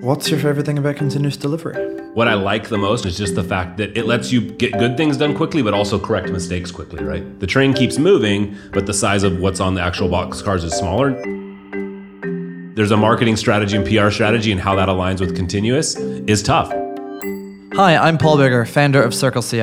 What's your favorite thing about continuous delivery? What I like the most is just the fact that it lets you get good things done quickly, but also correct mistakes quickly, right? The train keeps moving, but the size of what's on the actual box cars is smaller. There's a marketing strategy and PR strategy, and how that aligns with continuous is tough. Hi, I'm Paul Biggar, founder of Circle CI,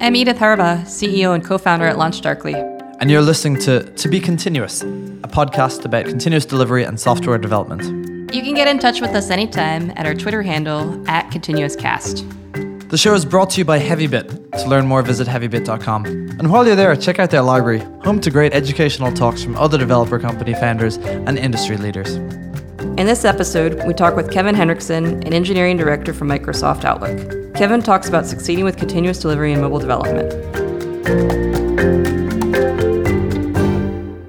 I'm Edith Harbaugh, CEO and co founder at LaunchDarkly. and you're listening to To Be Continuous, a podcast about continuous delivery and software development. You can get in touch with us anytime at our Twitter handle at ContinuousCast. The show is brought to you by HeavyBit. To learn more, visit heavybit.com. And while you're there, check out their library, home to great educational talks from other developer company founders and industry leaders. In this episode, we talk with Kevin Henrikson, an engineering director for Microsoft Outlook. Kevin talks about succeeding with continuous delivery in mobile development.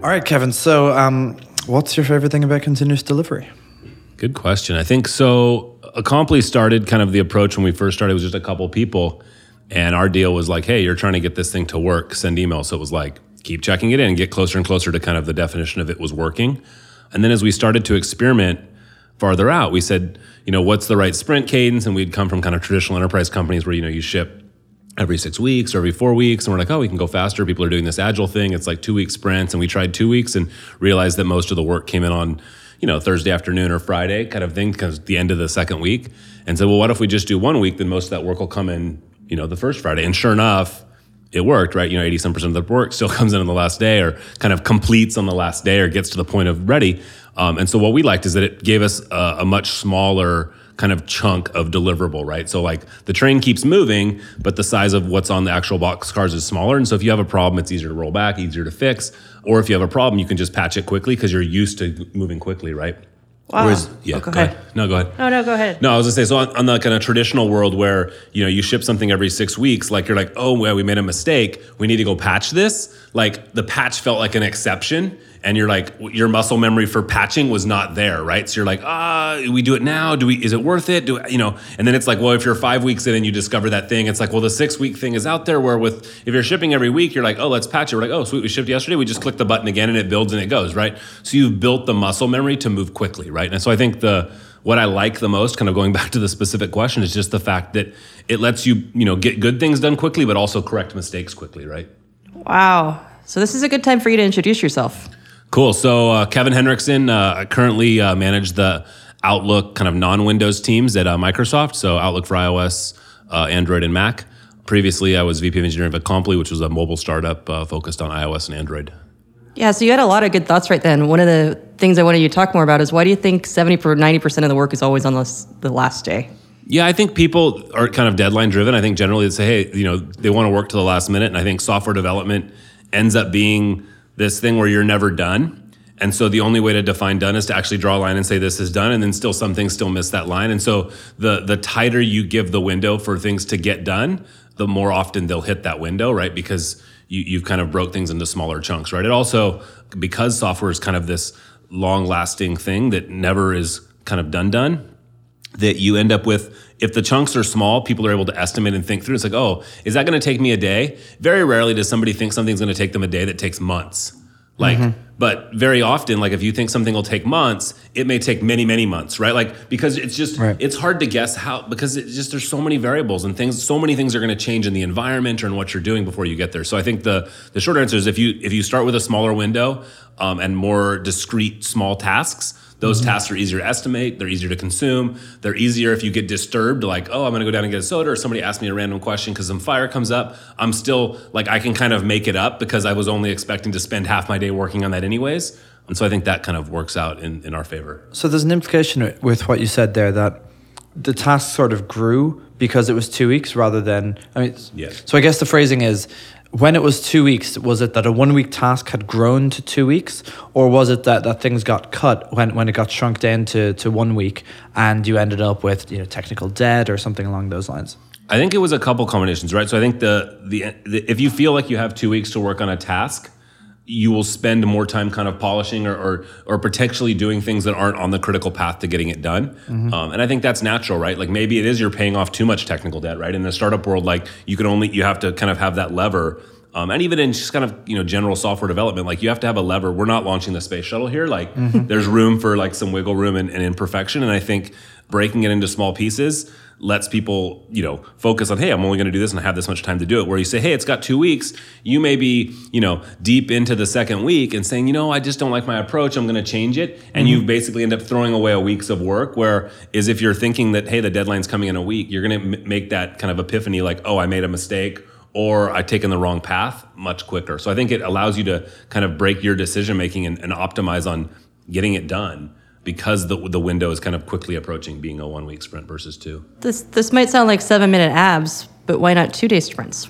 All right, Kevin. So, um, what's your favorite thing about continuous delivery? Good question. I think so. Acompli started kind of the approach when we first started was just a couple people, and our deal was like, hey, you're trying to get this thing to work, send email. So it was like, keep checking it in get closer and closer to kind of the definition of it was working. And then as we started to experiment farther out, we said, you know, what's the right sprint cadence? And we'd come from kind of traditional enterprise companies where, you know, you ship every six weeks or every four weeks. And we're like, oh, we can go faster. People are doing this agile thing. It's like two week sprints. And we tried two weeks and realized that most of the work came in on, you know, Thursday afternoon or Friday kind of thing, because the end of the second week. And said, well, what if we just do one week? Then most of that work will come in, you know, the first Friday. And sure enough, it worked, right? You know, 80 some percent of the work still comes in on the last day or kind of completes on the last day or gets to the point of ready. Um, and so what we liked is that it gave us a, a much smaller kind of chunk of deliverable, right? So like the train keeps moving, but the size of what's on the actual box cars is smaller. And so if you have a problem, it's easier to roll back, easier to fix. Or if you have a problem, you can just patch it quickly because you're used to moving quickly, right? Wow. Whereas, oh, yeah, Oh, go ahead. No, go ahead. No, no, go ahead. No, I was gonna say, so on, on the kind of traditional world where, you know, you ship something every six weeks, like you're like, oh, well, we made a mistake. We need to go patch this. Like the patch felt like an exception. And you're like, your muscle memory for patching was not there, right? So you're like, ah, we do it now. Do we, is it worth it? Do, you know, and then it's like, well, if you're five weeks in and you discover that thing, it's like, well, the six week thing is out there where with, if you're shipping every week, you're like, oh, let's patch it. We're like, oh, sweet, we shipped yesterday. We just click the button again and it builds and it goes, right? So you've built the muscle memory to move quickly, right? And so I think the, what I like the most, kind of going back to the specific question, is just the fact that it lets you, you know, get good things done quickly, but also correct mistakes quickly, right? Wow. So this is a good time for you to introduce yourself. Cool. So uh, Kevin Henrikson, uh, currently uh, manage the Outlook kind of non-Windows teams at uh, Microsoft. So Outlook for iOS, uh, Android, and Mac. Previously, I was VP of Engineering of Acompli, which was a mobile startup uh, focused on iOS and Android. Yeah, so you had a lot of good thoughts right then. One of the things I wanted you to talk more about is why do you think 70 or 90% of the work is always on the, the last day? Yeah, I think people are kind of deadline driven. I think generally they say, hey, you know, they want to work to the last minute. And I think software development ends up being this thing where you're never done. And so the only way to define done is to actually draw a line and say this is done, and then still some things still miss that line. And so the the tighter you give the window for things to get done, the more often they'll hit that window, right? Because you, you've kind of broke things into smaller chunks, right? It also because software is kind of this long lasting thing that never is kind of done done that you end up with if the chunks are small people are able to estimate and think through. It's like oh is that going to take me a day? Very rarely does somebody think something's going to take them a day that takes months. Like but very often like if you think something will take months it may take many many months right? Like because it's just Right. it's hard to guess how because it's just there's so many variables and things so many things are going to change in the environment or in what you're doing before you get there. So i think the the short answer is if you if you start with a smaller window um, and more discrete small tasks those mm-hmm. tasks are easier to estimate they're easier to consume they're easier if you get disturbed like oh i'm going to go down and get a soda or somebody asks me a random question because some fire comes up i'm still like i can kind of make it up because i was only expecting to spend half my day working on that anyways and so i think that kind of works out in, in our favor So, there's an implication with what you said there that the task sort of grew because it was two weeks rather than. I mean, Yes. so I guess the phrasing is when it was two weeks, was it that a one week task had grown to two weeks, or was it that, that things got cut when, when it got shrunk down to, to one week and you ended up with you know technical debt or something along those lines? I think it was a couple combinations, right? So I think the, the the if you feel like you have two weeks to work on a task, you will spend more time kind of polishing or or, or potentially doing things that aren't on the critical path to getting it done. Um, and I think that's natural, right? Like maybe it is you're paying off too much technical debt, right? In the startup world, like you can only you have to kind of have that lever Um, and even in just kind of you know general software development, like you have to have a lever. We're not launching the space shuttle here. Like there's room for like some wiggle room and, and imperfection. And I think breaking it into small pieces lets people you know focus on hey i'm only going to do this and i have this much time to do it where you say hey it's got two weeks you may be you know deep into the second week and saying you know i just don't like my approach i'm going to change it and you basically end up throwing away a week's of work where is if you're thinking that hey the deadline's coming in a week you're going to m- make that kind of epiphany like oh i made a mistake or I've taken the wrong path much quicker. So I think it allows you to kind of break your decision making and, and optimize on getting it done because the, the window is kind of quickly approaching being a one week sprint versus two. This this might sound like seven minute abs, but why not two day sprints?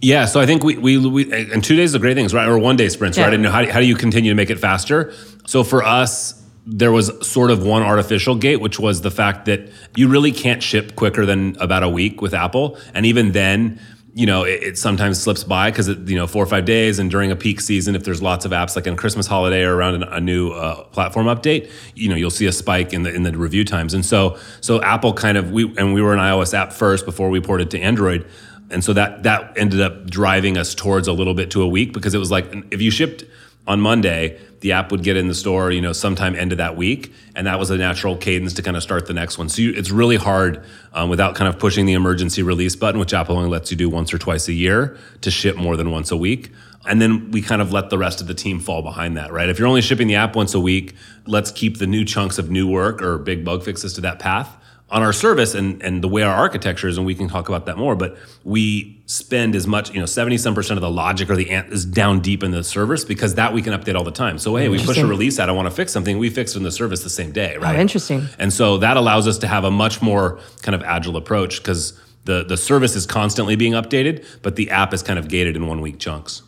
Yeah, so I think we, we, we and two days are great things, right? Or one day sprints, Yeah. right? And how, how do you continue to make it faster? So for us, there was sort of one artificial gate, which was the fact that you really can't ship quicker than about a week with Apple. And even then, you know, it, it sometimes slips by because you know four or five days, and during a peak season, if there's lots of apps like on Christmas holiday or around an, a new uh, platform update, you know, you'll see a spike in the in the review times. And so, so Apple kind of we and we were an iOS app first before we ported to Android. And so that that ended up driving us towards a little bit to a week because it was like if you shipped on Monday, the app would get in the store, you know, sometime end of that week, and that was a natural cadence to kind of start the next one. So you, it's really hard um, without kind of pushing the emergency release button, which Apple only lets you do once or twice a year, to ship more than once a week. And then we kind of let the rest of the team fall behind that, right? If you're only shipping the app once a week, let's keep the new chunks of new work or big bug fixes to that path on our service and, and the way our architecture is, and we can talk about that more, but we spend as much, you know, 70 some percent of the logic or the ant is down deep in the service because that we can update all the time. So, hey, we push a release out, I want to fix something, we fix it in the service the same day, right? Oh, interesting. And so that allows us to have a much more kind of agile approach because the, the service is constantly being updated, but the app is kind of gated in one week chunks.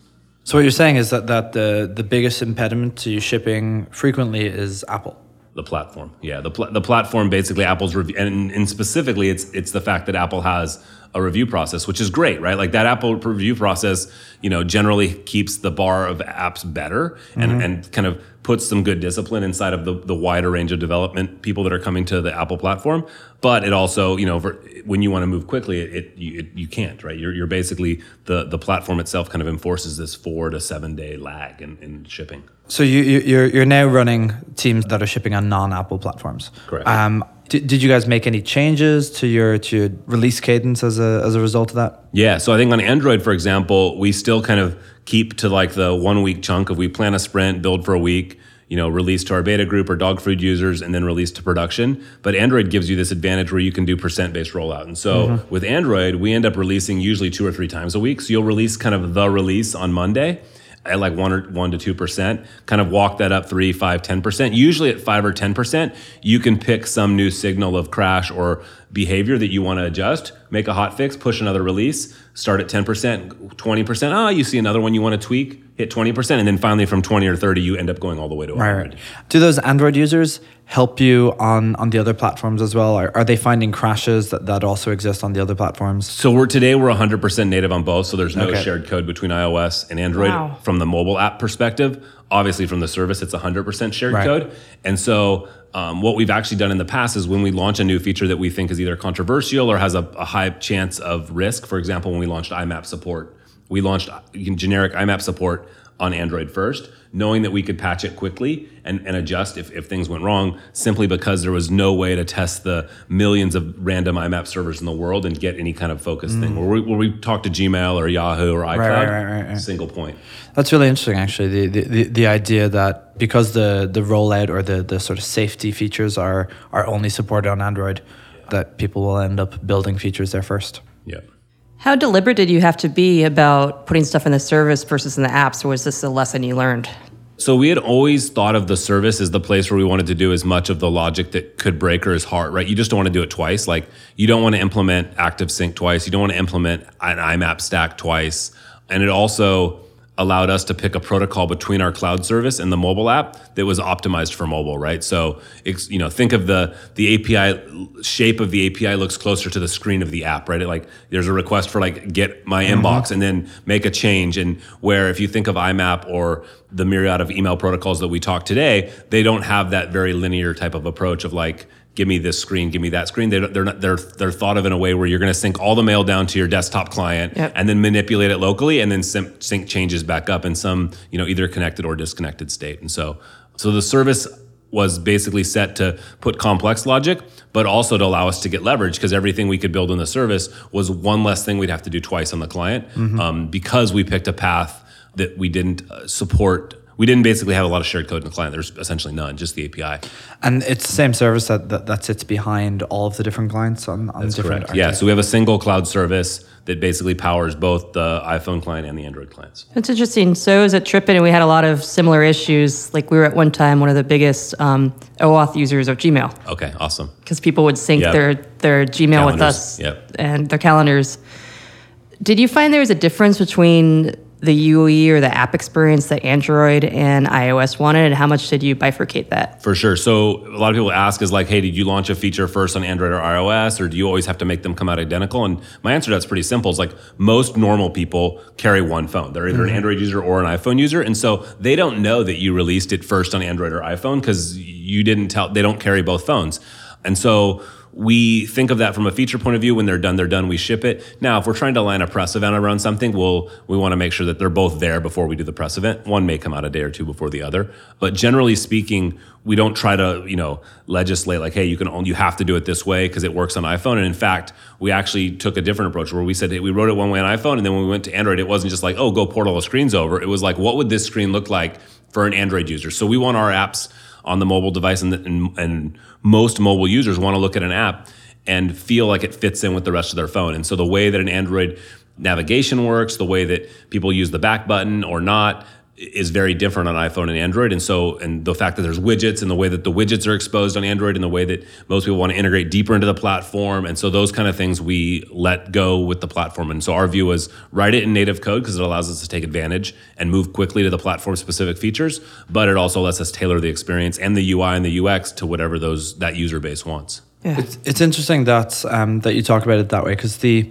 So what you're saying is that, that the, the biggest impediment to you shipping frequently is Apple. The platform, yeah, the pl- the platform basically Apple's review, and, and specifically, it's it's the fact that Apple has a review process, which is great, right? Like that Apple review process, you know, generally keeps the bar of apps better and and kind of puts some good discipline inside of the the wider range of development people that are coming to the Apple platform. But it also, you know, for, when you want to move quickly, it, it, you, it you can't, right? You're you're basically the the platform itself kind of enforces this four to seven day lag in, in shipping. So you, you you're you're now running teams that are shipping on non-Apple platforms. Correct. Um, did, did you guys make any changes to your to your release cadence as a as a result of that? Yeah, so I think on Android, for example, we still kind of keep to like the one week chunk of we plan a sprint, build for a week, you know, release to our beta group or dog food users, and then release to production. But Android gives you this advantage where you can do percent based rollout. And so mm-hmm. with Android, we end up releasing usually two or three times a week. So you'll release kind of the release on Monday at like one or one to two percent, kind of walk that up three, five, ten percent. Usually at five or ten percent, you can pick some new signal of crash or behavior that you want to adjust, make a hot fix, push another release, start at ten percent, twenty percent. Ah, you see another one you want to tweak, hit twenty percent, and then finally from twenty or thirty, you end up going all the way to 100. Do those Android users help you on on the other platforms as well? Are, are they finding crashes that, that also exist on the other platforms? So we're today we're 100% native on both, so there's no Okay. shared code between iOS and Android Wow. from the mobile app perspective. Obviously, from the service, it's 100% shared Right. code. And so, um, what we've actually done in the past is when we launch a new feature that we think is either controversial or has a, a high chance of risk. For example, when we launched IMAP support, we launched uh, generic IMAP support on Android first, knowing that we could patch it quickly and, and adjust if, if things went wrong, simply because there was no way to test the millions of random IMAP servers in the world and get any kind of focus thing. Mm. Where we, where we talk to Gmail or Yahoo or iCloud, right, right, right, single point. That's really interesting, actually. The, the, the, the idea that because the, the rollout or the, the sort of safety features are are only supported on Android, that people will end up building features there first. Yeah. How deliberate did you have to be about putting stuff in the service versus in the apps, or was this a lesson you learned? So we had always thought of the service as the place where we wanted to do as much of the logic that could break or is hard, right? You just don't want to do it twice. Like you don't want to implement Active Sync twice. You don't want to implement an IMAP stack twice. And it also allowed us to pick a protocol between our cloud service and the mobile app that was optimized for mobile, right? So, you know, think of the the API shape of the API looks closer to the screen of the app, right? It like there's a request for like get my mm-hmm. inbox and then make a change. And where if you think of IMAP or the myriad of email protocols that we talk today, they don't have that very linear type of approach of like give me this screen, give me that screen. They, they're not, they're they're thought of in a way where you're going to sync all the mail down to your desktop client Yep. and then manipulate it locally, and then sim- sync changes back up in some you know either connected or disconnected state. And so so the service was basically set to put complex logic, but also to allow us to get leverage because everything we could build in the service was one less thing we'd have to do twice on the client um, because we picked a path that we didn't uh, support. We didn't basically have a lot of shared code in the client. There's essentially none, just the API. And it's the same service that, that, that sits behind all of the different clients on, on That's different correct. Yeah, so we have a single cloud service that basically powers both the iPhone client and the Android clients. That's interesting. So I was at TripIt, and we had a lot of similar issues. Like we were at one time one of the biggest um, OAuth users of Gmail Okay, awesome. because people would sync Yep. their their Gmail with us yep. and their calendars. Did you find there was a difference between the UE or the app experience that Android and iOS wanted, and how much did you bifurcate that? For sure. So a lot of people ask is like, hey, did you launch a feature first on Android or iOS, or do you always have to make them come out identical? And my answer to that's pretty simple. It's like most normal people carry one phone. They're either an mm-hmm. Android user or an iPhone user, and so they don't know that you released it first on Android or iPhone because you didn't tell. They don't carry both phones, and so. We think of that from a feature point of view. When they're done, they're done. We ship it. Now, if we're trying to line a press event around something, we'll we want to make sure that they're both there before we do the press event. One may come out a day or two before the other, but generally speaking, we don't try to you know legislate like, hey, you can only you have to do it this way because it works on iPhone. And in fact, we actually took a different approach where we said hey, we wrote it one way on iPhone, and then when we went to Android, it wasn't just like oh, go port all the screens over. It was like, what would this screen look like for an Android user? So we want our apps on the mobile device, and, and, and most mobile users want to look at an app and feel like it fits in with the rest of their phone. And so the way that an Android navigation works, the way that people use the back button or not, is very different on iPhone and Android. And so, and the fact that there's widgets and the way that the widgets are exposed on Android and the way that most people want to integrate deeper into the platform. And so, those kind of things we let go with the platform. And so, our view was write it in native code because it allows us to take advantage and move quickly to the platform specific features, but it also lets us tailor the experience and the UI and the UX to whatever those that user base wants. It's, it's interesting that um, that you talk about it that way because the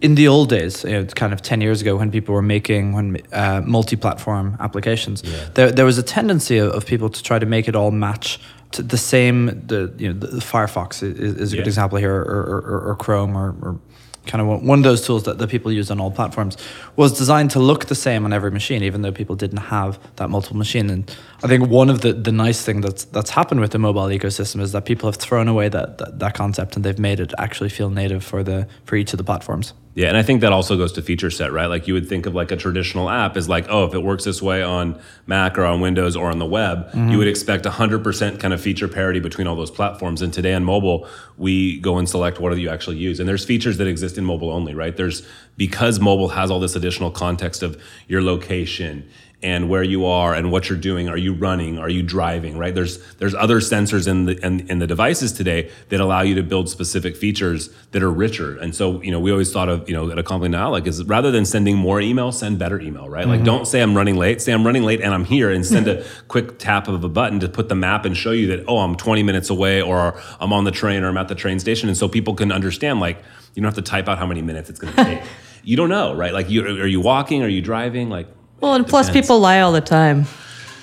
in the old days, you know, kind of ten years ago, when people were making when uh, multi-platform applications, there there was a tendency of, of people to try to make it all match to the same. The you know the, the Firefox is, is a good example here, or, or, or, or Chrome, or, or kind of one- one of those tools that, that people use on all platforms was designed to look the same on every machine, even though people didn't have that multiple machine. And I think one of the, the nice thing that's that's happened with the mobile ecosystem is that people have thrown away that, that, that concept and they've made it actually feel native for the for each of the platforms. Yeah, and I think that also goes to feature set, right? Like you would think of like a traditional app is like, oh, if it works this way on Mac or on Windows or on the web, you would expect 100% kind of feature parity between all those platforms. And today on mobile, we go and select what do you actually use. And there's features that exist in mobile only, right? There's because mobile has all this additional context of your location and where you are and what you're doing. Are you running? Are you driving? Right? There's there's other sensors in the in, in the devices today that allow you to build specific features that are richer. And so you know we always thought of you know at a company now like is rather than sending more email, send better email. Right? Like mm-hmm. don't say I'm running late. Say I'm running late and I'm here, and send a quick tap of a button to put the map and show you that oh I'm 20 minutes away or I'm on the train or I'm at the train station, and so people can understand like you don't have to type out how many minutes it's going to take. you don't know, right? Like you are you walking? Are you driving? Like Well, and plus people lie all the time.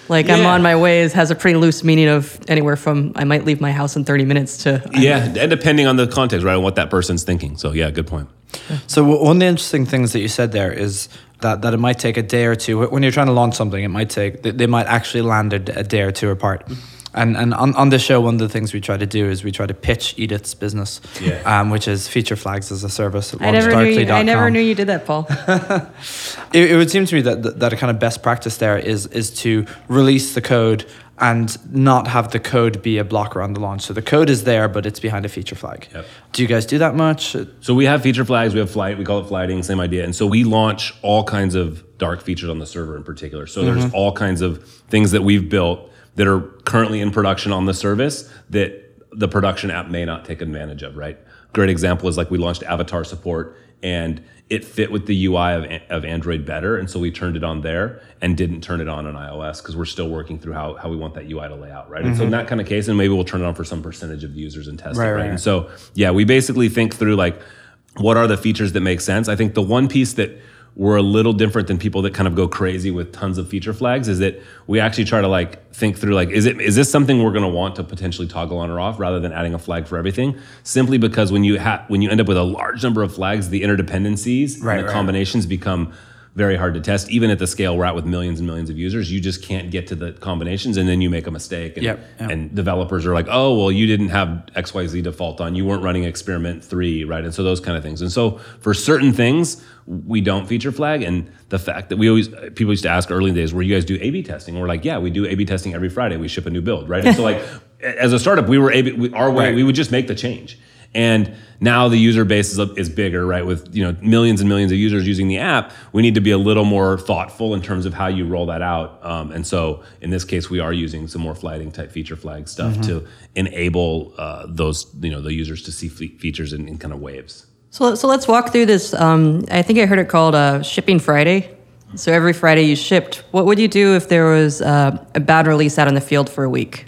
Like I'm on my ways has a pretty loose meaning of anywhere from I might leave my house in 30 minutes to Yeah, and depending on the context, right, and what that person's thinking. So yeah, good point. So one of the interesting things that you said there is that, that it might take a day or two when you're trying to launch something. It might take they- they might actually land a, a day or two apart. And and on, on this show, one of the things we try to do is we try to pitch Edith's business, Yeah. um, which is feature flags as a service. At I never knew you, I never knew you did that, Paul. It, it would seem to me that, that that a kind of best practice there is is to release the code and not have the code be a blocker on the launch. So the code is there, but it's behind a feature flag. Yep. Do you guys do that much? So we have feature flags, we have flight, we call it flighting, same idea. And so we launch all kinds of dark features on the server in particular. So there's all kinds of things that we've built that are currently in production on the service that the production app may not take advantage of, right? Great example is like we launched avatar support and it fit with the UI of, of Android better. And so we turned it on there and didn't turn it on on iOS because we're still working through how, how we want that UI to lay out, right? And so mm-hmm. in that kind of case, and maybe we'll turn it on for some percentage of the users and test Right, it, right? right, And so, yeah, we basically think through like, what are the features that make sense? I think the one piece that we're a little different than people that kind of go crazy with tons of feature flags is that we actually try to like think through like is it is this something we're going to want to potentially toggle on or off rather than adding a flag for everything simply because when you have when you end up with a large number of flags the interdependencies Right, and the right. combinations become very hard to test. Even at the scale we're at with millions and millions of users you just can't get to the combinations and then you make a mistake and, Yep, yep. and developers are like oh well you didn't have xyz default on. You weren't running experiment 3 right? And so those kind of things. And so for certain things we don't feature flag and the fact that we always people used to ask early days where you guys do a-b testing? We're like yeah we do a-b testing every friday. We ship a new build right? And so like as a startup we were a-b we, our way Right. we would just make the change and now the user base is, is bigger right with you know millions and millions of users using the app we need to be a little more thoughtful in terms of how you roll that out um, and so in this case we are using some more flagging type feature flag stuff to enable uh, those you know the users to see features in, in kind of waves So, so let's walk through this. Um, I think I heard it called uh, Shipping Friday. So every Friday you shipped. What would you do if there was uh, a bad release out in the field for a week?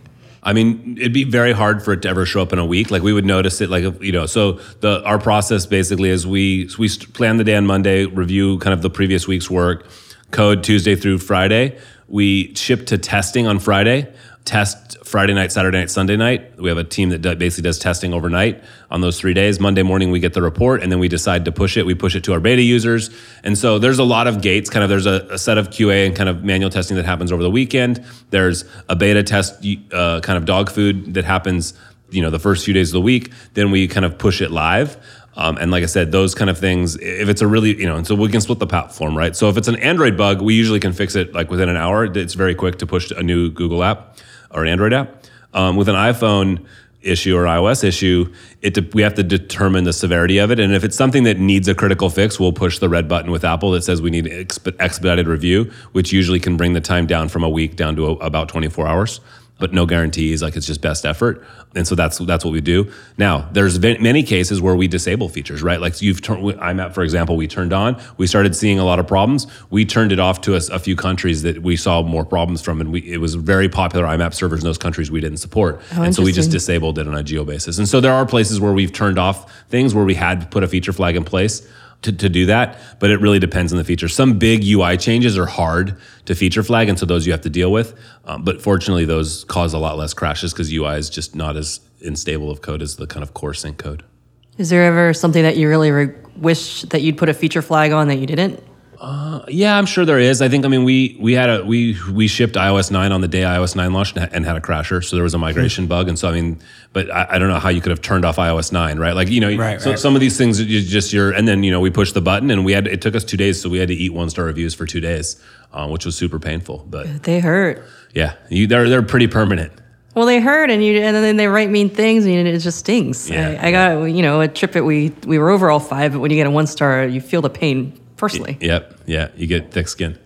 I mean, it'd be very hard for it to ever show up in a week. Like we would notice it, like you know. So the our process basically is we we plan the day on Monday, review kind of the previous week's work, code Tuesday through Friday. We ship to testing on Friday, test Friday night, Saturday night, Sunday night. We have a team that basically does testing overnight on those three days. Monday morning we get the report, and then we decide to push it. We push it to our beta users, and so there's a lot of gates. Kind of there's a, a set of QA and kind of manual testing that happens over the weekend. There's a beta test, uh, kind of dog food that happens, you know, the first few days of the week. Then we kind of push it live. Um, and like I said, those kind of things, if it's a really, you know, and so we can split the platform, right? So if it's an Android bug, we usually can fix it like within an hour. It's very quick to push a new Google app or an Android app. Um, with an iPhone issue or iOS issue, it de- we have to determine the severity of it. And if it's something that needs a critical fix, we'll push the red button with Apple that says we need exp- expedited review, which usually can bring the time down from a week down to a, about 24 hours. But no guarantees, like it's just best effort, and so that's that's what we do. Now, there's many cases where we disable features, right? Like you've turned IMAP, for example, we turned on, we started seeing a lot of problems. We turned it off to a few countries that we saw more problems from, and we, it was very popular IMAP servers in those countries we didn't support, oh, and so we just disabled it on a geo basis. And so there are places where we've turned off things where we had put a feature flag in place to, to do that, but it really depends on the feature. Some big UI changes are hard to feature flag, and so those you have to deal with. Um, but fortunately, those cause a lot less crashes because UI is just not as unstable of code as the kind of core sync code. Is there ever something that you really re- wish that you'd put a feature flag on that you didn't? Yeah, I'm sure there is. I think. I mean, we we had a we we shipped iOS nine on the day iOS nine launched and, and had a crasher, so there was a migration bug. And so I mean, but I, I don't know how you could have turned off iOS nine, right? Like you know, Right, so right. some of these things you just your and then you know we pushed the button and we had it took us two days, so we had to eat one star reviews for two days, uh, which was super painful. But They hurt. yeah, you, they're they're pretty permanent. Well, they hurt, and you, and then they write mean things, and it just stings. Yeah, I, I got, you know, a TripIt. We we were overall five, but when you get a one star, you feel the pain personally. Yep, yeah, you get thick skin.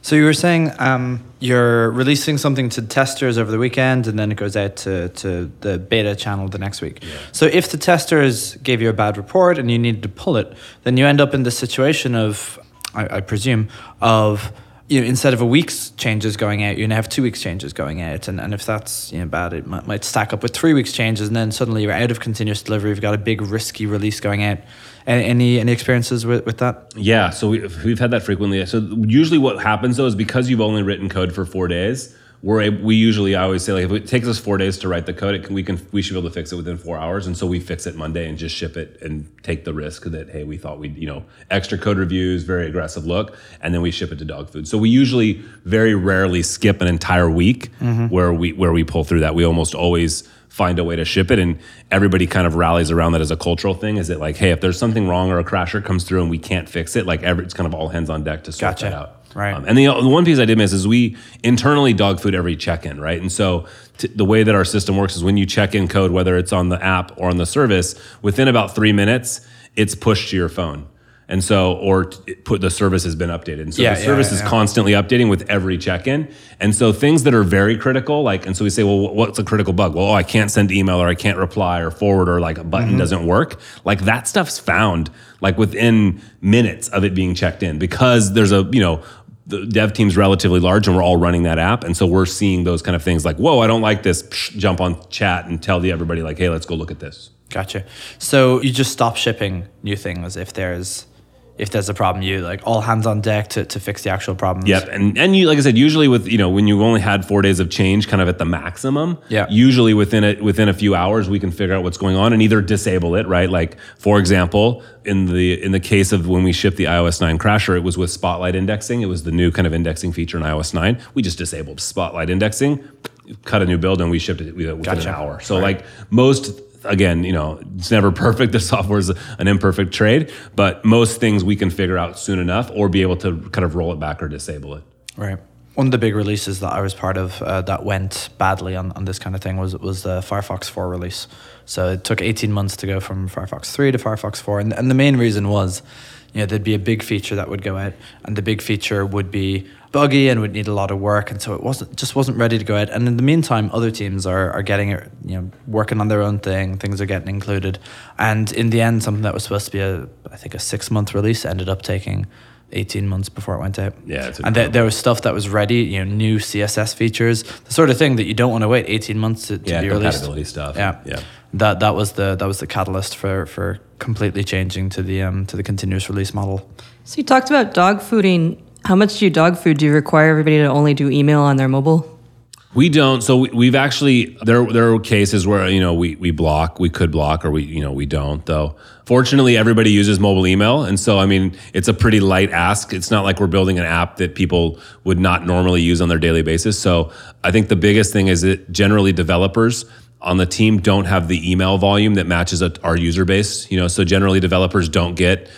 So you were saying um, you're releasing something to testers over the weekend, and then it goes out to, to the beta channel the next week. So if the testers gave you a bad report and you needed to pull it, then you end up in the situation of, I, I presume, of you know, instead of a week's changes going out, you now have two weeks changes going out, and, and if that's you know bad, it might, might stack up with three weeks changes, and then suddenly you're out of continuous delivery. You've got a big risky release going out. Any any experiences with, with that? Yeah, so we, we've had that frequently. So usually, what happens though is because you've only written code for four days, we're able, we usually I always say like if it takes us four days to write the code, it can, we can we should be able to fix it within four hours, and so we fix it Monday and just ship it and take the risk that hey we thought we'd you know extra code reviews, very aggressive look, and then we ship it to dog food. So we usually very rarely skip an entire week mm-hmm. where we where we pull through that. We almost always find a way to ship it and everybody kind of rallies around that as a cultural thing is it like hey if there's something wrong or a crasher comes through and we can't fix it like every, it's kind of all hands on deck to sort Gotcha. that out Right. Um, and the, the one piece i did miss is we internally dog food every check-in right? And so t- the way that our system works is when you check in code whether it's on the app or on the service within about three minutes it's pushed to your phone. And so or t- put the service has been updated. And so Yeah, the yeah, service yeah, is constantly updating with every check-in. And so things that are very critical like and so we say well what's a critical bug? Well oh, i can't send email or i can't reply or forward or like a button Mm-hmm. doesn't work. Like that stuff's found like within minutes of it being checked in because there's a you know the dev team's relatively large and we're all running that app and so we're seeing those kind of things like whoa i don't like this Psh, jump on chat and tell the everybody like hey let's go look at this Gotcha. So you just stop shipping new things if there's, if there's a problem, you like all hands on deck to, to fix the actual problems. Yep, and and you like I said, usually with you know when you've only had four days of change, kind of at the maximum. Yeah. Usually within a within a few hours, we can figure out what's going on and either disable it, right? Like for example, in the in the case of when we shipped the iOS 9 crasher, it was with Spotlight indexing. It was the new kind of indexing feature in iOS 9. We just disabled Spotlight indexing, cut a new build, and we shipped it within Gotcha. an hour. So like most again, you know, it's never perfect. The software is an imperfect trade, but most things we can figure out soon enough or be able to kind of roll it back or disable it. Right. One of the big releases that I was part of uh, that went badly on, on this kind of thing was was the Firefox 4 release. So it took 18 months to go from Firefox 3 to Firefox 4. And, and the main reason was, you know, there'd be a big feature that would go out, and the big feature would be buggy and would need a lot of work. And so it wasn't just wasn't ready to go out. And in the meantime, other teams are, are getting it, you know, working on their own thing. Things are getting included. And in the end, something that was supposed to be a, I think, a six month release ended up taking 18 months before it went out. Yeah, and there, there was stuff that was ready, you know, new CSS features, the sort of thing that you don't want to wait 18 months to, to Yeah, be released. compatibility stuff. Yeah, Yeah. That that was the that was the catalyst for for completely changing to the um to the continuous release model. So you talked about dog fooding. How much do you dog food? Do you require everybody to only do email on their mobile? We don't. So we, we've actually there there are cases where you know we we block, we could block, or we you know we don't. Though fortunately, everybody uses mobile email, and so I mean it's a pretty light ask. It's not like we're building an app that people would not normally use on their daily basis. So I think the biggest thing is that generally developers on the team don't have the email volume that matches our user base. You know, so generally developers don't get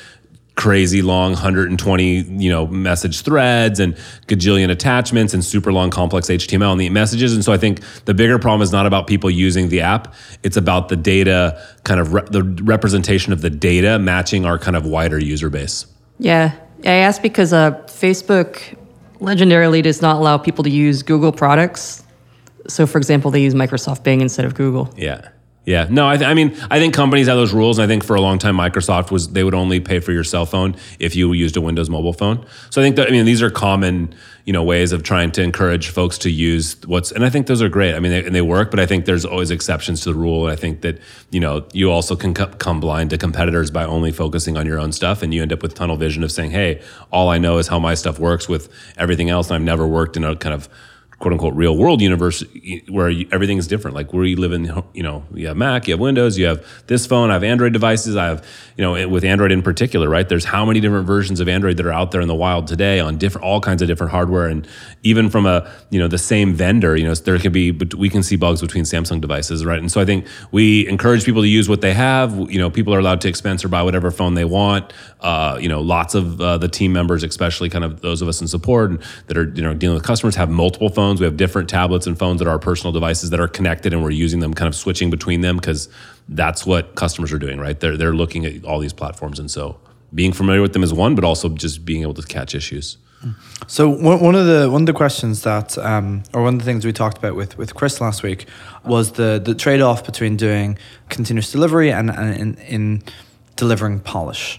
crazy long 120 you know message threads and gajillion attachments and super long complex html and the messages and so i think the bigger problem is not about people using the app it's about the data kind of re- the representation of the data matching our kind of wider user base Yeah, I asked because uh, Facebook legendarily does not allow people to use Google products. So, for example, they use Microsoft Bing instead of Google. Yeah. Yeah. No, I, th- I mean, I think companies have those rules. And I think for a long time, Microsoft was, they would only pay for your cell phone if you used a Windows mobile phone. So I think that, I mean, these are common, you know, ways of trying to encourage folks to use what's, and I think those are great. I mean, they, and they work, but I think there's always exceptions to the rule. And I think that, you know, you also can co- come blind to competitors by only focusing on your own stuff. And you end up with tunnel vision of saying, hey, all I know is how my stuff works with everything else. And I've never worked in a kind of, quote unquote real world universe where you, everything is different. Like where you live in, you know, you have Mac, you have Windows, you have this phone, I have Android devices, I have, you know, with Android in particular, right? There's how many different versions of Android that are out there in the wild today on different, all kinds of different hardware, and even from a, you know, the same vendor, you know, there can be, but we can see bugs between Samsung devices, right? And so I think we encourage people to use what they have. You know, people are allowed to expense or buy whatever phone they want. Uh, you know, lots of uh, the team members, especially kind of those of us in support that are, you know, dealing with customers, have multiple phones. We have different tablets and phones that are personal devices that are connected, and we're using them, kind of switching between them because that's what customers are doing, right? They're they're looking at all these platforms, and so being familiar with them is one, but also just being able to catch issues. So one of the one of the questions that, um, or one of the things we talked about with, with Chris last week, was the the trade off between doing continuous delivery and, and in, in delivering polish,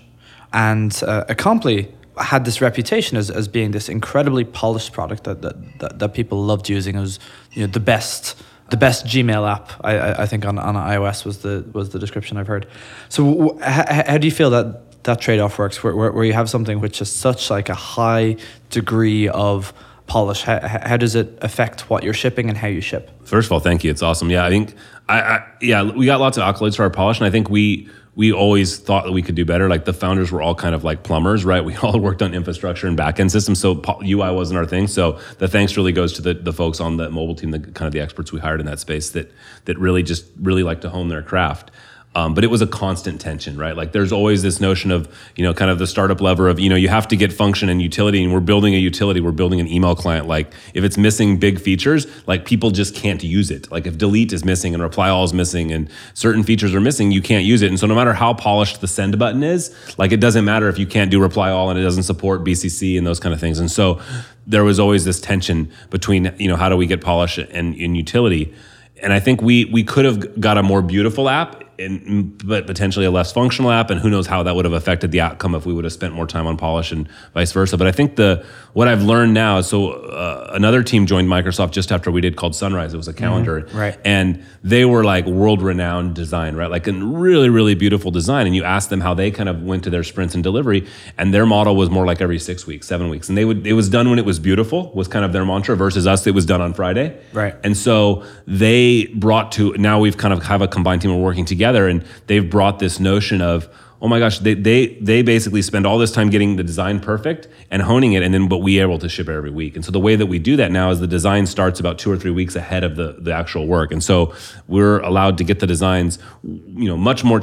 and uh, Acompli had this reputation as, as being this incredibly polished product that, that, that, that people loved using. It was you know the best the best Gmail app I, I, I think on, on iOS was the was the description I've heard. So w- h- how do you feel that that trade off works where, where, where you have something which is such like a high degree of polish? How, how does it affect what you're shipping and how you ship? First of all, thank you. It's awesome. Yeah, I think I, I yeah we got lots of accolades for our polish, and I think we we always thought that we could do better. Like the founders were all kind of like plumbers, right? We all worked on infrastructure and backend systems, so UI wasn't our thing. So the thanks really goes to the, the folks on the mobile team, the kind of the experts we hired in that space that that really just really like to hone their craft. Um, but it was a constant tension, right? Like there's always this notion of, you know, kind of the startup lever of, you know, you have to get function and utility, and we're building a utility, we're building an email client. Like if it's missing big features, like people just can't use it. Like if delete is missing and reply all is missing and certain features are missing, you can't use it. And so no matter how polished the send button is, like it doesn't matter if you can't do reply all and it doesn't support BCC and those kind of things. And so there was always this tension between, you know, how do we get polish and, and utility? And I think we we could have got a more beautiful app in, but potentially a less functional app, and who knows how that would have affected the outcome if we would have spent more time on polish and vice versa. But I think the what I've learned now is so uh, another team joined Microsoft just after we did called Sunrise. It was a calendar, right. And they were like world renowned design, right? Like a really really beautiful design. And you asked them how they kind of went to their sprints and delivery, and their model was more like every six weeks, seven weeks, and they would it was done when it was beautiful was kind of their mantra versus us. It was done on Friday, Right. And so they brought to now we've kind of have a combined team. We're working together, and they've brought this notion of oh my gosh, they they they basically spend all this time getting the design perfect and honing it, and then but we are able to ship it every week. And so the way that we do that now is the design starts about two or three weeks ahead of the the actual work, and so we're allowed to get the designs, you know, much more.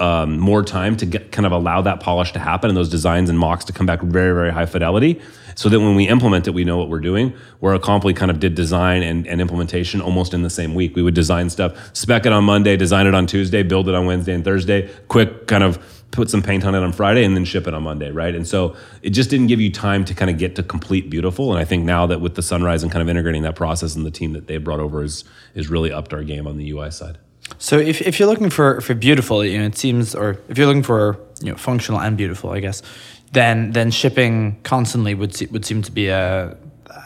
Um, more time to get, kind of allow that polish to happen and those designs and mocks to come back very very high fidelity so that when we implement it we know what we're doing where Acompli kind of did design and, and implementation almost in the same week we would design stuff spec it on monday design it on tuesday build it on wednesday and thursday quick kind of put some paint on it on Friday and then ship it on Monday, right? And so it just didn't give you time to kind of get to complete beautiful. And I think now that with the sunrise and kind of integrating that process and the team that they brought over is is really upped our game on the UI side. So if, if you're looking for, for beautiful, you know, it seems, or if you're looking for you know functional and beautiful, I guess, then then shipping constantly would se- would seem to be a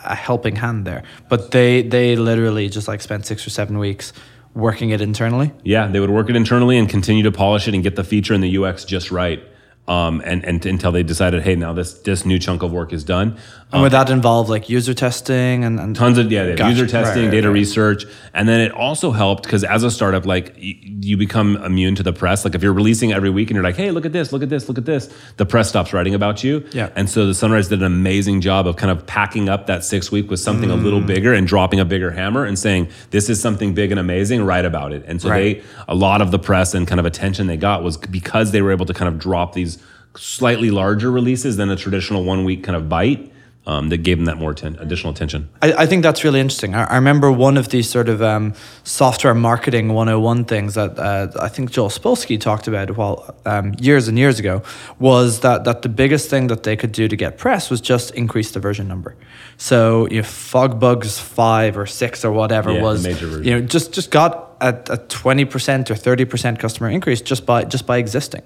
a helping hand there. But they they literally just like spent six or seven weeks working it internally. Yeah, they would work it internally and continue to polish it and get the feature and the UX just right. Um, and, and until they decided, hey, now this this new chunk of work is done. And would that involve like user testing and, and tons of yeah, Gotcha. user testing, Right, right, data right. research, and then it also helped because as a startup, like y- you become immune to the press. Like if you're releasing every week and you're like, hey, look at this, look at this, look at this, the press stops writing about you. Yeah. And so the Sunrise did an amazing job of kind of packing up that six week with something a little Mm. bigger and dropping a bigger hammer and saying this is something big and amazing. Write about it. And so they a lot of the press and kind of attention they got was because they were able to kind of drop these slightly larger releases than a traditional one week kind of bite. Um, that gave them that more atten- additional attention. I, I think that's really interesting. I, I remember one of these sort of um, software marketing 101 things that uh, I think Joel Spolsky talked about while, um, years and years ago was that, that the biggest thing that they could do to get press was just increase the version number. So you know, FogBugz 5 or 6 or whatever Yeah, was, you know, just, just got a, a 20% or 30% customer increase just by, just by existing.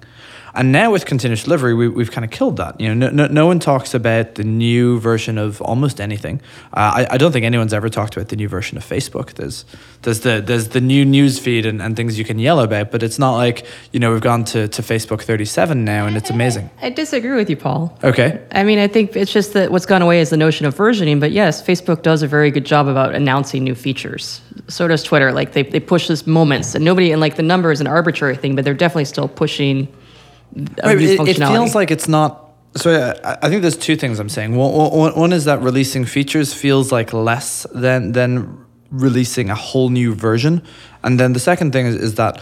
And now with continuous delivery, we, we've kind of killed that. You know, no, no, no one talks about the new version of almost anything. Uh, I, I don't think anyone's ever talked about the new version of Facebook. There's there's the there's the new news feed and, and things you can yell about, but it's not like you know we've gone to, to Facebook 37 now and it's amazing. I disagree with you, Paul. Okay, I mean, I think it's just that what's gone away is the notion of versioning. But yes, Facebook does a very good job about announcing new features. So does Twitter. Like they, they push this moments, and nobody and like the number is an arbitrary thing, but they're definitely still pushing. it, it feels like it's not. So I I think there's two things I'm saying. One, one, one is that releasing features feels like less than than releasing a whole new version, and then the second thing is, is that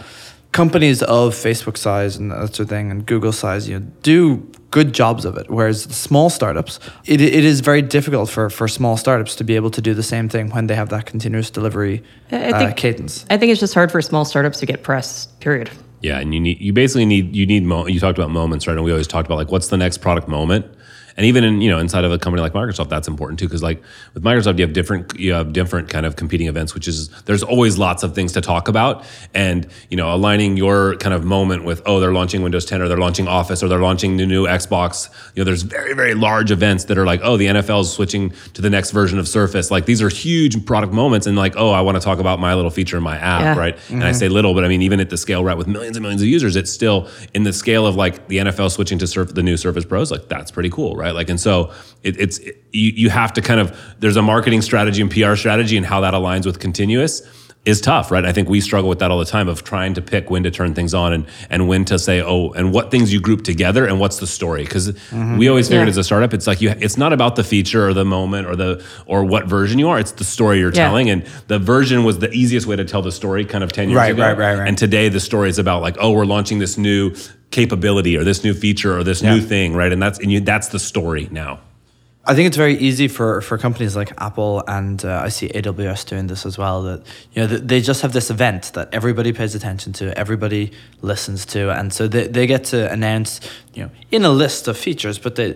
companies of Facebook size and that sort of thing and Google size, you know, do good jobs of it. Whereas small startups, it, it is very difficult for, for small startups to be able to do the same thing when they have that continuous delivery I uh, think- cadence. I think it's just hard for small startups to get press. Period. Yeah, and you need you basically need you need mo- you talked about moments, right? And we always talked about like what's the next product moment. And even in you know inside of a company like Microsoft, that's important too because like with Microsoft, you have different you have different kind of competing events, which is there's always lots of things to talk about, and you know aligning your kind of moment with oh they're launching Windows 10 or they're launching Office or they're launching the new Xbox. You know there's very very large events that are like oh the NFL is switching to the next version of Surface. Like these are huge product moments, and like oh I want to talk about my little feature in my app, Yeah. right? And I mm-hmm. say little, but I mean even at the scale right with millions and millions of users, it's still in the scale of like the NFL switching to surf the new Surface Pros. Like that's pretty cool, right? Like and so it, it's it, you you have to kind of there's a marketing strategy and PR strategy and how that aligns with continuous is tough, right? I think we struggle with that all the time of trying to pick when to turn things on and and when to say oh and what things you group together and what's the story because mm-hmm. we always figured Yeah. as a startup it's like you it's not about the feature or the moment or the or what version you are it's the story you're Yeah. telling and the version was the easiest way to tell the story kind of 10 years Right, ago right, right, right. and today the story is about like oh we're launching this new capability or this new feature or this Yeah. new thing right and that's and you that's the story now I think it's very easy for, for companies like Apple and uh, I see AWS doing this as well. That you know they just have this event that everybody pays attention to, everybody listens to, and so they, they get to announce you know in a list of features. But they,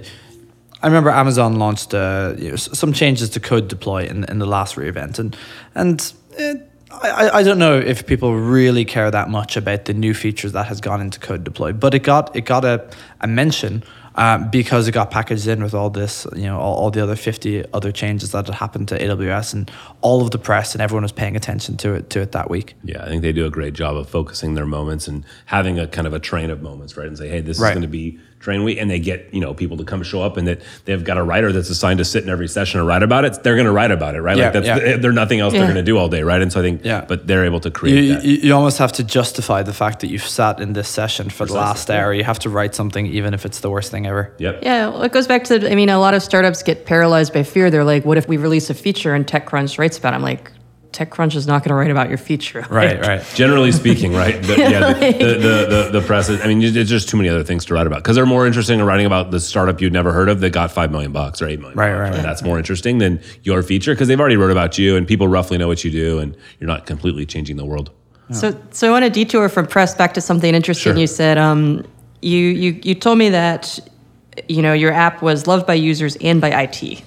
I remember Amazon launched uh, you know, some changes to code deploy in, in the last re:Invent, and and. It, I, I don't know if people really care that much about the new features that has gone into code deploy, but it got it got a, a mention um, because it got packaged in with all this, you know, all, all the other 50 other changes that had happened to AWS and all of the press and everyone was paying attention to it to it that week. Yeah, I think they do a great job of focusing their moments and having a kind of a train of moments, right? And say, hey, this Right. is going to be train week, and they get you know people to come show up, and that they've got a writer that's assigned to sit in every session and write about it. They're going to write about it, right? Yeah, like that's yeah. they're nothing else Yeah. they're going to do all day, right? And so I think, Yeah. but they're able to create You, that. you, you almost have to justify the fact that you've sat in this session for the last hour. You have to write something, even if it's the worst thing ever. yep. Yeah, well, it goes back to, I mean, a lot of startups get paralyzed by fear. They're like, what if we release a feature and TechCrunch writes about it? I'm like, TechCrunch is not going to write about your feature. Right, Like, right. Generally speaking, right? The, yeah, the, the, the, the, the press. Is, I mean, there's just too many other things to write about because they're more interesting in writing about the startup you'd never heard of that got five million bucks or eight million. Right, bucks, right, right. That's more interesting than your feature because they've already wrote about you and people roughly know what you do and you're not completely changing the world. So, so I want to detour from press back to something interesting. Sure. You said um, you, you you told me that you know your app was loved by users and by IT.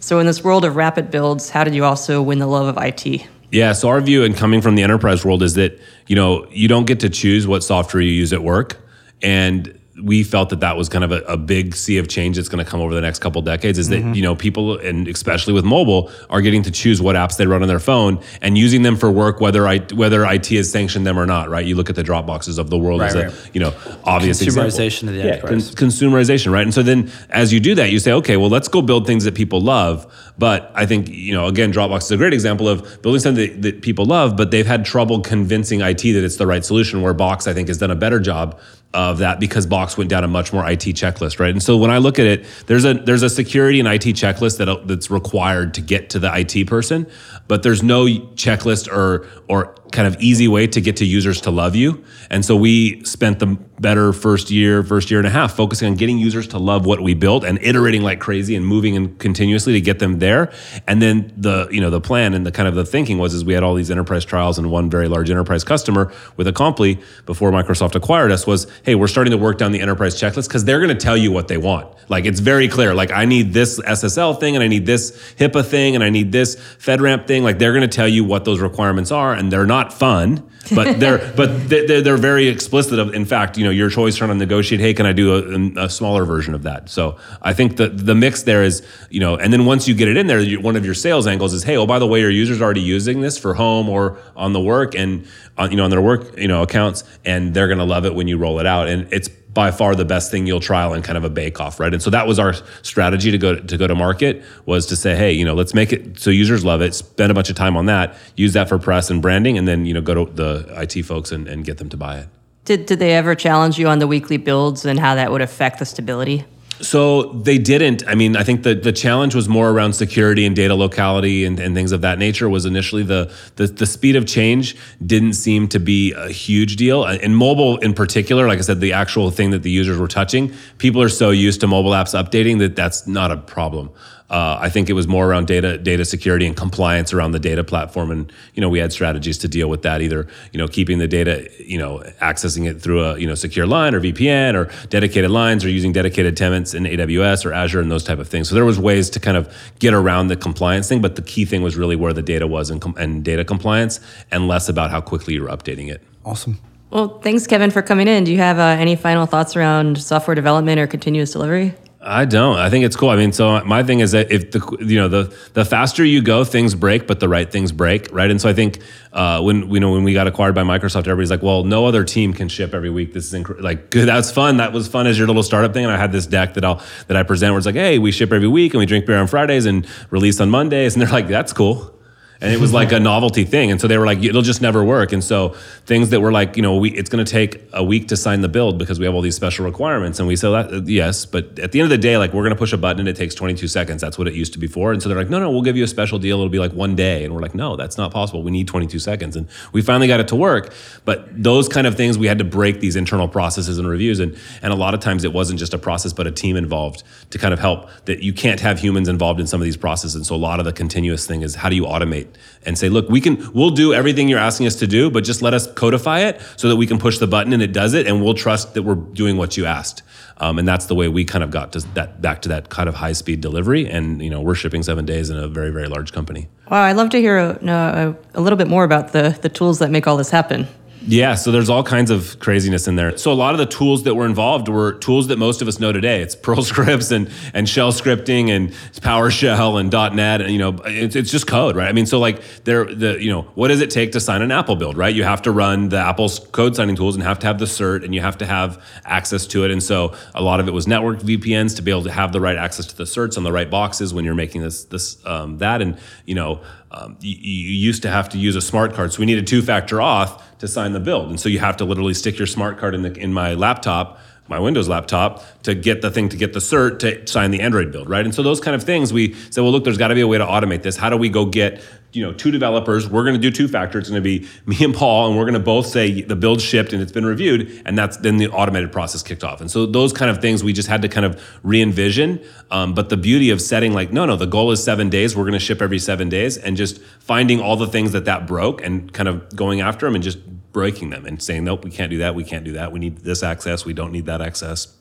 So in this world of rapid builds, how did you also win the love of IT? Yeah, so our view and coming from the enterprise world is that, you know, you don't get to choose what software you use at work. And we felt that that was kind of a, a big sea of change that's going to come over the next couple decades is that, mm-hmm. you know, people, and especially with mobile, are getting to choose what apps they run on their phone and using them for work, whether I, whether IT has sanctioned them or not, right? You look at the Dropboxes of the world as Right, a, you know, obvious example. Consumerization of the Yeah, enterprise. con- consumerization, right? And so then as you do that, you say, okay, well, let's go build things that people love. But I think, you know, again, Dropbox is a great example of building something that, that people love, but they've had trouble convincing IT that it's the right solution, where Box, I think, has done a better job of that because Box went down a much more IT checklist, right? And so when I look at it, there's a there's a security and IT checklist that that's required to get to the IT person, but there's no checklist or or kind of easy way to get to users to love you. And so we spent the better first year, first year and a half focusing on getting users to love what we built and iterating like crazy and moving and continuously to get them there. And then the, you know, the plan and the kind of the thinking was is we had all these enterprise trials and one very large enterprise customer with Acompli before Microsoft acquired us was, hey, we're starting to work down the enterprise checklist because they're going to tell you what they want. Like it's very clear. Like I need this SSL thing and I need this HIPAA thing and I need this FedRAMP thing. Like they're going to tell you what those requirements are and they're not fun, but they're but they- they're, they're very explicit of. In fact, you know, your choice trying to negotiate. Hey, can I do a, a smaller version of that? So I think that the mix there is, you know, and then once you get it in there, you, one of your sales angles is, hey, oh by the way, your users already using this for home or on the work and on you know on their work you know accounts, and they're going to love it when you roll it out, and it's by far the best thing you'll trial in kind of a bake off, right? And so that was our strategy to go to go to market was to say, hey, you know, let's make it so users love it, spend a bunch of time on that, use that for press and branding, and then you know go to the IT folks and, and get them to buy it. Did, did they ever challenge you on the weekly builds and how that would affect the stability? So they didn't. I mean, I think the, the challenge was more around security and data locality and, and things of that nature. Was initially the, the the speed of change didn't seem to be a huge deal. Uh, in mobile, in particular, like I said, the actual thing that the users were touching, people are so used to mobile apps updating that that's not a problem. Uh, I think it was more around data data security and compliance around the data platform, and you know we had strategies to deal with that. Either you know keeping the data, you know accessing it through a you know secure line or VPN or dedicated lines, or using dedicated tenants in AWS or Azure and those type of things. So there was ways to kind of get around the compliance thing, but the key thing was really where the data was and, com- and data compliance, and less about how quickly you were updating it. Awesome. Well, thanks, Kevin, for coming in. Do you have uh, any final thoughts around software development or continuous delivery? I don't. I think it's cool. I mean, so my thing is that if the you know the the faster you go, things break, but the right things break, right? And so I think uh, when you know when we got acquired by Microsoft, everybody's like, well, no other team can ship every week. This is inc- like good. That's fun. That was fun as your little startup thing. And I had this deck that I'll that I present where it's like, hey, we ship every week and we drink beer on Fridays and release on Mondays, and they're like, that's cool. And it was like a novelty thing. And so they were like, it'll just never work. And so things that were like, you know, we, it's going to take a week to sign the build because we have all these special requirements. And we said that, uh, yes. But at the end of the day, like we're going to push a button and it takes 22 seconds. That's what it used to be for. And so they're like, no, no, we'll give you a special deal. It'll be like one day. And we're like, no, that's not possible. We need 22 seconds. And we finally got it to work. But those kind of things, we had to break these internal processes and reviews. And, and a lot of times it wasn't just a process, but a team involved to kind of help that you can't have humans involved in some of these processes. And so a lot of the continuous thing is how do you automate and say, look, we can, we'll do everything you're asking us to do, but just let us codify it so that we can push the button and it does it, and we'll trust that we're doing what you asked. Um, and that's the way we kind of got to that back to that kind of high speed delivery. And you know, we're shipping seven days in a very very large company. Wow, I'd love to hear a, a, a little bit more about the the tools that make all this happen. Yeah, so there's all kinds of craziness in there. So a lot of the tools that were involved were tools that most of us know today. It's Perl scripts and and shell scripting and PowerShell and .NET and you know it's, it's just code, right? I mean, so like there the you know what does it take to sign an Apple build, right? You have to run the Apple's code signing tools and have to have the cert and you have to have access to it. And so a lot of it was network VPNs to be able to have the right access to the certs on the right boxes when you're making this this um, that and you know um, you, you, used to have to use a smart card. So we needed two factor auth to sign the build. And so you have to literally stick your smart card in, the, in my laptop, my Windows laptop, to get the thing to get the cert to sign the Android build, right? And so those kind of things, we said, well, look, there's got to be a way to automate this. How do we go get you know two developers? We're going to do two factor it's going to be me and paul and we're going to both say the build shipped and it's been reviewed and that's then the automated process kicked off. And so those kind of things we just had to kind of re-envision. Um, but the beauty of setting like no no the goal is seven days. We're going to ship every seven days and just finding all the things that that broke and kind of going after them and just breaking them and saying nope we can't do that we can't do that. We need this access we don't need that access.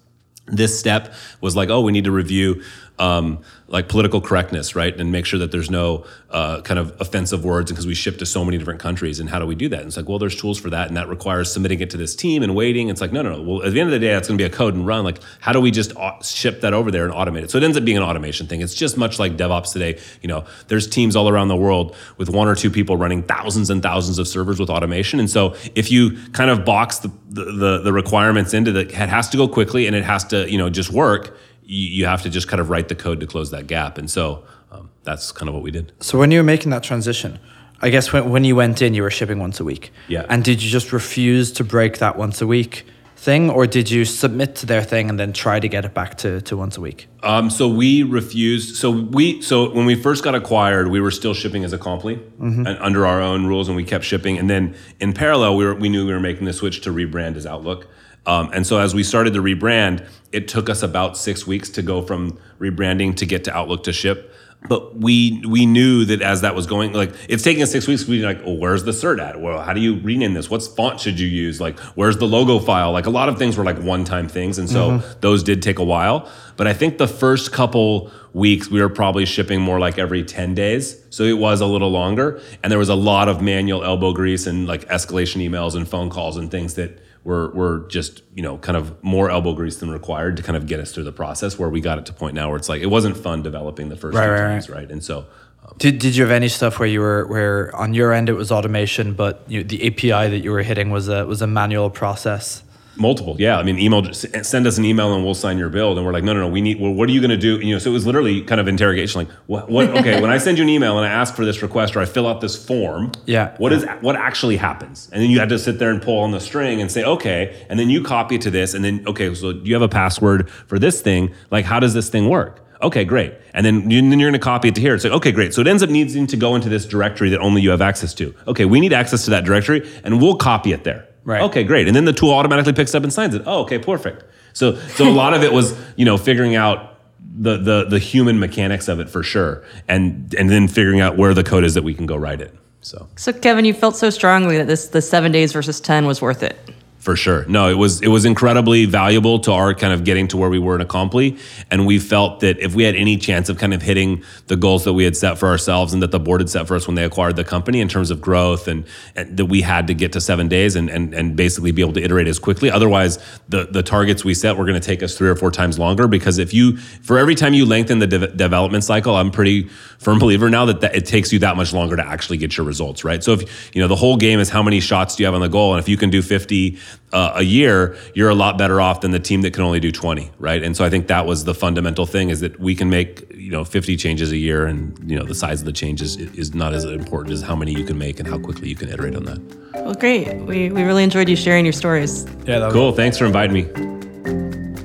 This step was like, oh, we need to review um, like political correctness, right, and make sure that there's no uh, kind of offensive words because we ship to so many different countries. And how do we do that? And it's like, well, there's tools for that, and that requires submitting it to this team and waiting. It's like, no, no, no. Well, at the end of the day, that's going to be a code and run. Like, how do we just ship that over there and automate it? So it ends up being an automation thing. It's just much like DevOps today. You know, there's teams all around the world with one or two people running thousands and thousands of servers with automation. And so if you kind of box the the, the, the requirements into that, it has to go quickly and it has to you know just work you, you have to just kind of write the code to close that gap. And so um, that's kind of what we did. So when you were making that transition, I guess when, when you went in, you were shipping once a week. Yeah. And did you just refuse to break that once a week thing, or did you submit to their thing and then try to get it back to, to once a week? Um, so we refused. So we so when we first got acquired, we were still shipping as Acompli mm-hmm. and under our own rules, and we kept shipping. And then in parallel, we were, we knew we were making the switch to rebrand as Outlook. Um, and so as we started to rebrand, it took us about six weeks to go from rebranding to get to Outlook to ship. But we we knew that as that was going, like it's taking us six weeks. We like, oh, where's the cert at? Well, how do you rename this? What's font should you use? Like, where's the logo file? Like a lot of things were like one time things, and so mm-hmm. those did take a while. But I think the first couple weeks we were probably shipping more like every 10 days so it was a little longer and there was a lot of manual elbow grease and like escalation emails and phone calls and things that were were just you know kind of more elbow grease than required to kind of get us through the process. Where we got it to point now where it's like it wasn't fun developing the first right, right, times, right. right? And so. Um, did, did you have any stuff where you were where on your end it was automation, but you, the API that you were hitting was a was a manual process? Multiple, yeah. I mean, email. Send us an email and we'll sign your build. And we're like, no, no, no. We need. Well, what are you going to do? you know, so it was literally kind of interrogation. Like, what? what okay, when I send you an email and I ask for this request or I fill out this form, yeah. What is what actually happens? And then you had to sit there and pull on the string and say, okay, and then you copy it to this, and then okay, so you have a password for this thing. Like, how does this thing work? Okay, great. And then, you, then you're going to copy it to here. It's like, okay, great. So it ends up needing to go into this directory that only you have access to. Okay, we need access to that directory, and we'll copy it there. Right. Okay, great. And then the tool automatically picks up and signs it. Oh, okay, perfect. So so a lot of it was, you know, figuring out the the the human mechanics of it for sure. And and then figuring out where the code is that we can go write it. So So Kevin, you felt so strongly that this the 7 days versus 10 was worth it. For sure. No, it was it was incredibly valuable to our kind of getting to where we were in Acompli. And we felt that if we had any chance of kind of hitting the goals that we had set for ourselves and that the board had set for us when they acquired the company in terms of growth and, and that we had to get to seven days and, and, and basically be able to iterate as quickly. Otherwise, the, the targets we set were going to take us three or four times longer because if you, for every time you lengthen the de- development cycle, I'm pretty firm believer now that, that it takes you that much longer to actually get your results, right? So if, you know, the whole game is how many shots do you have on the goal? And if you can do 50 uh, a year, you're a lot better off than the team that can only do 20, right? And so I think that was the fundamental thing is that we can make, you know, 50 changes a year and, you know, the size of the changes is not as important as how many you can make and how quickly you can iterate on that. Well, great. We, we really enjoyed you sharing your stories. Yeah, cool. Thanks for inviting me.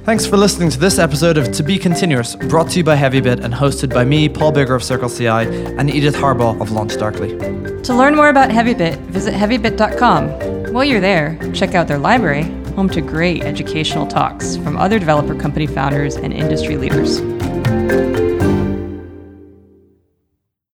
Thanks for listening to this episode of To Be Continuous, brought to you by HeavyBit and hosted by me, Paul Biggar of CircleCI, and Edith Harbaugh of LaunchDarkly. To learn more about HeavyBit, visit heavybit.com while you're there, check out their library, home to great educational talks from other developer company founders and industry leaders.